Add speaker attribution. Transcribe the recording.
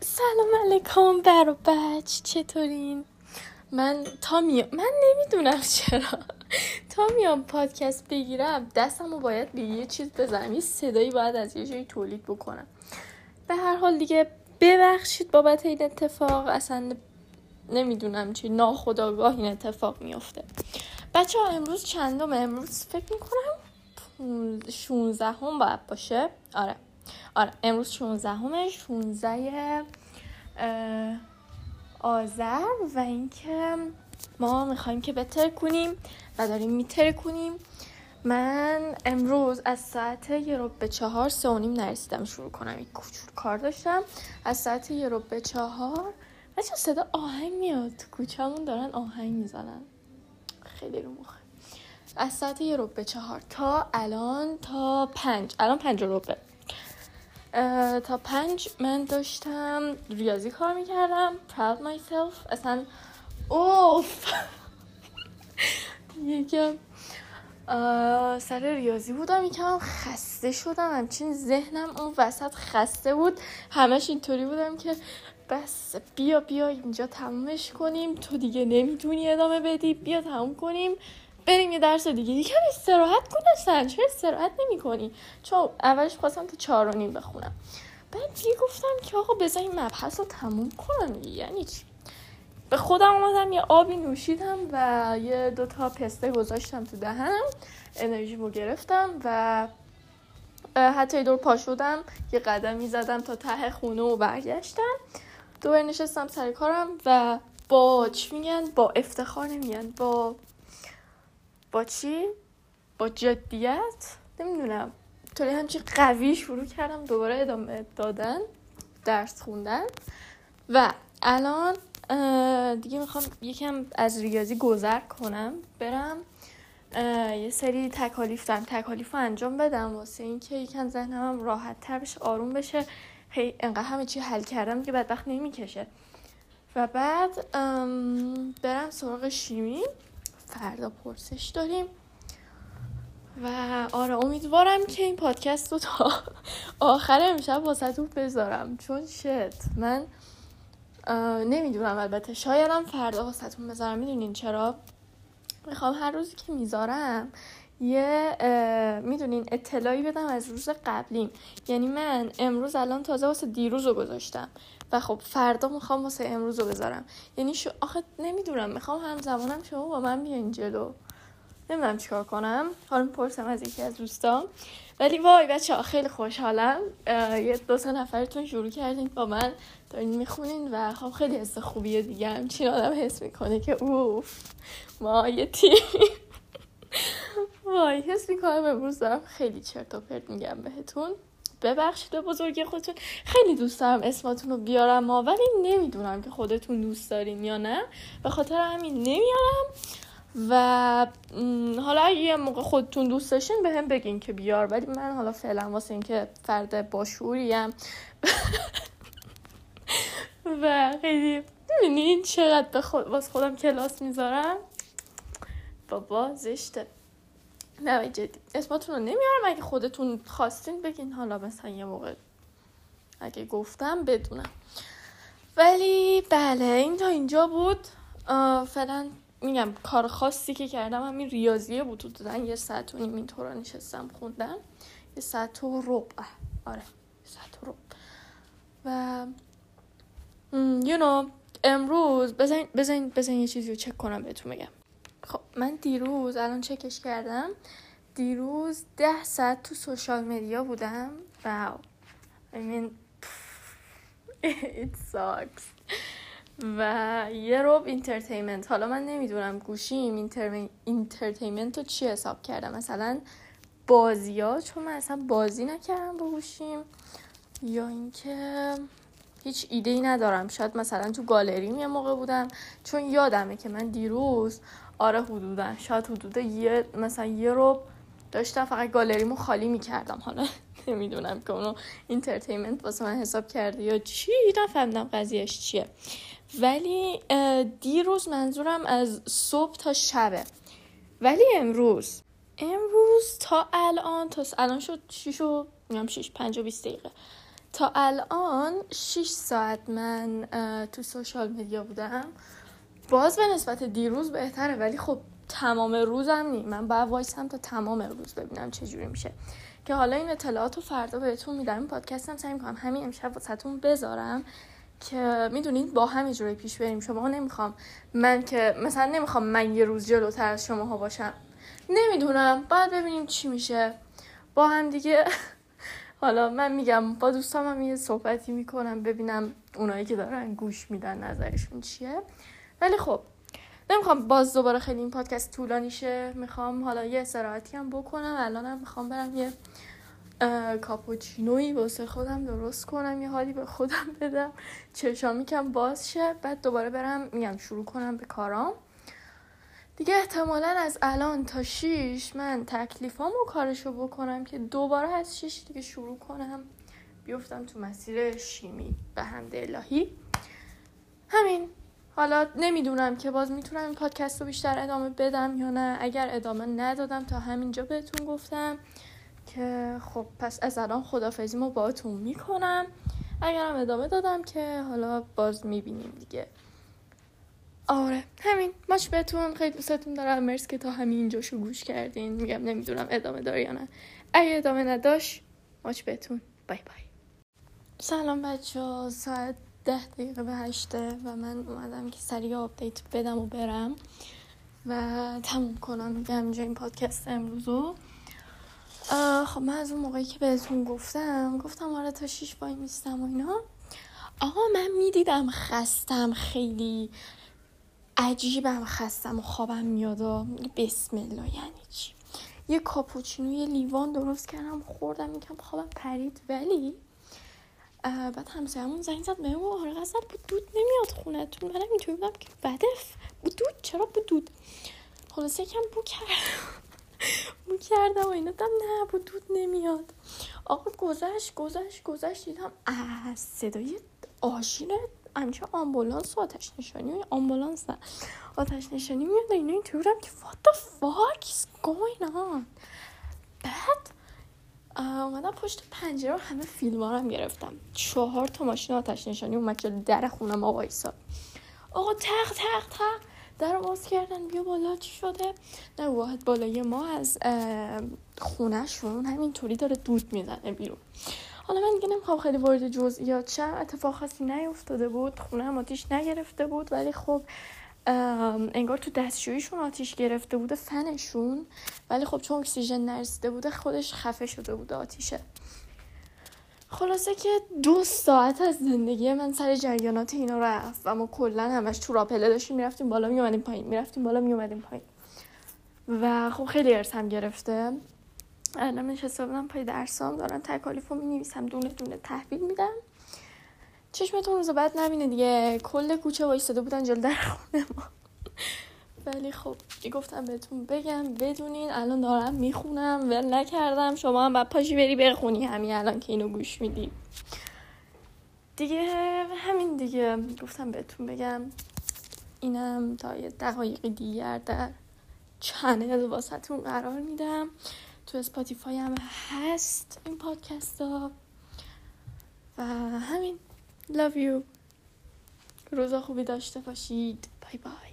Speaker 1: سلام علیکم بر و بچ چطورین؟ من تا میام من نمی‌دونم چرا. تا میام پادکست بگیرم دستم رو باید به یه چیز بزنم یه صدایی باید از یه جایی تولید بکنم. به هر حال دیگه ببخشید بابت این اتفاق اصلا نمی‌دونم چی ناخداگاه این اتفاق میفته بچه ها امروز چندم امروز فکر می‌کنم 16 هم باید باشه. آره. آره امروز 16 همه 16 آذر و اینکه ما می‌خوایم که بتر کنیم و داریم میتر کنیم من امروز از ساعت یه رو به چهار سه و نیم نرسیدم شروع کنم. یک کوچول کار داشتم. از ساعت یه رو به چهار بچه صدا آهنگ میاد. تو کوچهمون دارن آهنگ می‌زنن. خیلی رو مخه. از ساعت یه رو به چهار تا الان تا پنج. الان پنج رو به تا پنج من داشتم ریاضی کار می‌کردم. Proud myself. اصلا اوف. یکم سر ریاضی بودم. یکم خسته شدم. همچین ذهنم اون وسط خسته بود. همش اینطوری بودم که بس بیا بیا اینجا تمومش کنیم. تو دیگه نمی‌تونی ادامه بدی. بیا تموم کنیم. بریم یه درس دیگه. یکم استراحت کن اصلا. چرا استراحت نمی کنی چون اولش خواستم تا چهار و نیم بخونم. بعد دیگه گفتم که آقا بذار این مبحث رو تموم کنم یعنی چی؟ به خودم اومدم یه آبی نوشیدم و یه دوتا پسته گذاشتم تو دهنم. انرژیمو گرفتم و حتی دور پا شدم. یه قدم زدم تا ته خونه و برگشتم. دوباره نشستم سر کارم و با چی میگن با افتخار نمیگن با با چی؟ با جدیت؟ نمی‌دونم. طوری همچی قوی شروع کردم دوباره ادامه دادن درس خوندن. و الان دیگه می‌خوام یکم از ریاضی گذر کنم. برم یه سری تکالیف دارم. تکالیف رو انجام بدم واسه اینکه یکم ذهنم راحت تر بشه آروم بشه. هی انقدر همه چی حل کردم که بدبخت نمی‌کشه. و بعد برم سراغ شیمی. فردا پرسش داریم. و آره امیدوارم که این پادکست رو تا آخر امشب واسه بذارم. چون شد من نمی‌دونم البته. شایدم فردا واسهتون بذارم. می‌دونین چرا؟ می‌خوام هر روزی که می‌ذارم یه می‌دونین اطلاعی بدم از روز قبلیم. یعنی من امروز الان تازه واسه دیروز رو گذاشتم. و خب فردا می‌خوام واسه امروز رو بذارم. یعنی شو آخه نمی‌دونم می‌خوام همزمانم شما با من بیاین جلو. نمی‌دونم چیکار کنم. حالا پرسم از یکی از دوستام. ولی وای بچه ها خیلی خوشحالم. یه دو سه نفرتون شروع کردین با من. دارین می‌خونین و خب خیلی حس خوبیه دیگه. همچین آدم حس می‌کنه که اوف ما یه تیم. وای حس می‌کنم امروز دارم خیلی چرت و پرت میگم بهتون. ببخشید به بزرگی خودتون. خیلی دوست دارم اسماتون رو بیارم ما ولی نمی‌دونم که خودتون دوست دارین یا نه. به خاطر همین نمیارم. و حالا یه موقع خودتون دوست داشتین به هم بگین که بیار. ولی من حالا فعلا واسه اینکه فرد باشوریم. و خیلی می‌بینین چقدر به خود واسه خودم کلاس می‌ذارم. بابا زشته. نه جدی. اسماتون رو نمیارم. اگه خودتون خواستین بگین حالا مثلا یه موقع اگه گفتم بدونم. ولی بله این تا اینجا بود. فعلا میگم کار خاصی که کردم همین ریاضیه بود. تو دادن یه ساعت و نیم اینطورا نشستم خوندم. یه ساعت و ربع. آره ساعت و ربع. و you know امروز بزن بزن بزن یه چیزی رو چک کنم بهتون بگم. خب من دیروز الان چکش کردم. دیروز ده ساعت تو social media بودم. wow. I mean it sucks. و یه ربع entertainment حالا من نمی‌دونم گوشیم enter... entertainment رو چی حساب کردم مثلا بازی ها چون من اصلا بازی نکردم با گوشیم. یا اینکه هیچ ایده ای ندارم. شاید مثلا تو گالریم یه موقع بودم. چون یادمه که من دیروز آره حدودا. شاید حدود یه مثلا یه رو داشتم فقط گالریمو خالی می‌کردم. حالا نمی‌دونم که اونو entertainment واسه من حساب کرده یا چی نفهمیدم قضیهش چیه. ولی دیروز منظورم از صبح تا شبه. ولی امروز امروز تا الان تا الان شد شیش و میگم شیش پنج و بیست دقیقه. تا الان 6 ساعت من تو سوشال مدیا بودم. باز به نسبت دیروز بهتره ولی خب تمام روزم نی. من باید وایسم تا تمام روز ببینم چه جوری میشه. که حالا این اطلاعات رو فردا بهتون میدم. پادکستم سعی می‌کنم همین امشب واسهتون بذارم که می‌دونید با همین جوری پیش بریم. شما نمی‌خوام من که مثلا نمی‌خوام من یه روز جلوتر از شماها باشم. نمی‌دونم. بعد ببینیم چی میشه. با هم دیگه حالا من میگم با دوستام هم یه صحبتی می‌کنم ببینم اونایی که دارن گوش میدن نظرشون چیه. ولی خب نمی‌خوام باز دوباره خیلی این پادکست طولانی شه می‌خوام حالا یه استراحتی هم بکنم. الانم می‌خوام برم یه کاپوچینوی واسه خودم درست کنم یه حالی به خودم بدم. چشامی کم باز شه. بعد دوباره برم میگم شروع کنم به کارام. دیگه احتمالا از الان تا شیش من تکلیفامو کارشو بکنم که دوباره از شیش دیگه شروع کنم. بیفتم تو مسیر شیمی. به هم الهی. همین. حالا نمی‌دونم که باز می‌تونم این پادکست رو بیشتر ادامه بدم یا نه. اگر ادامه ندادم تا همینجا بهتون گفتم که خب پس از الان خدافزیمو باهاتون می‌کنم. اگرم ادامه دادم که حالا باز می‌بینیم دیگه. آره همین. ماچ بهتون. خیلی دوستتون دارم. مرسی که تا همین اینجاشو گوش کردین. میگم نمی‌دونم ادامه داره یا نه. اگه ادامه نداشت ماچ بهتون. bye bye. سلام بچه‌ها ساعت ده دقیقه به هشته و من اومدم که سریع update بدم و برم و تموم کنم میگم اینجا این پادکست امروزو. خب من از اون موقعی که بهتون گفتم گفتم آره تا شیش بای میستم و اینا. آقا من می‌دیدم خستم خیلی عجیبم خستم و خوابم میاد و بسم الله یعنی چی؟ یه کاپوچینو یه لیوان درست کردم خوردم میگم خوابم پرید ولی بعد همسایمون زنگ زد بهم و آره بود دود نمیاد خونتون. منم اینطوری بودم که بدف بود چرا بود خلاصه یکم بو کردم. بو کردم و اینا دم نه بود نمیاد. آقا گذشت گذشت گذشت دیدم از صدای آشین همچه آمبولانس و آتش نشانی و آمبولانس نه آتش نشانی میاد اینا این بودم که what the fuck is going on? بعد اومدم پشت پنجره رو همه فیلم هم گرفتم. چهار تا ماشین آتش نشانی اومد جلو در خونم آقا ایسا آقا تق تق تق. در باز کردن. بیا بالا. چی شده؟ نه واحد بالای ما از خونهشون همینطوری داره دود می‌زنه بیرون. حالا من دیگه نمی‌خوام خیلی وارد جزئیات شم. اتفاق خاصی نیفتاده بود. خونه هم آتیش نگرفته بود. ولی خب انگار تو دستشویشون آتیش گرفته بوده فنشون ولی خب چون اکسیژن نرسیده بوده خودش خفه شده بوده آتیشه. خلاصه که دو ساعت از زندگی من سر جریانات اینا رفت و ما کلا همش تو راپله داشتیم می‌رفتیم بالا میومدیم پایین می‌رفتیم بالا میومدیم پایین. و خب خیلی ارسم گرفته. الان نشسته بودم پای درسام دارم تکالیف رو نویسم دونه دونه تحویل میدم. چشمتون روز بعد نبینه دیگه. کل کوچه وایستاده بودن جلو در خونه ما. ولی خب گفتم بهتون بگم بدونین الان دارم می‌خونم. ول نکردم. شما هم بعد پاشی بری بخونی. همین الان که اینو گوش میدی. دیگه همین دیگه. گفتم بهتون بگم. اینم تا یه دقایقی دیگر در channel واسهتون قرار میدم. تو Spotify هم هست این پادکست ها. و همین. Love you. روزا خوبی داشته باشید. bye bye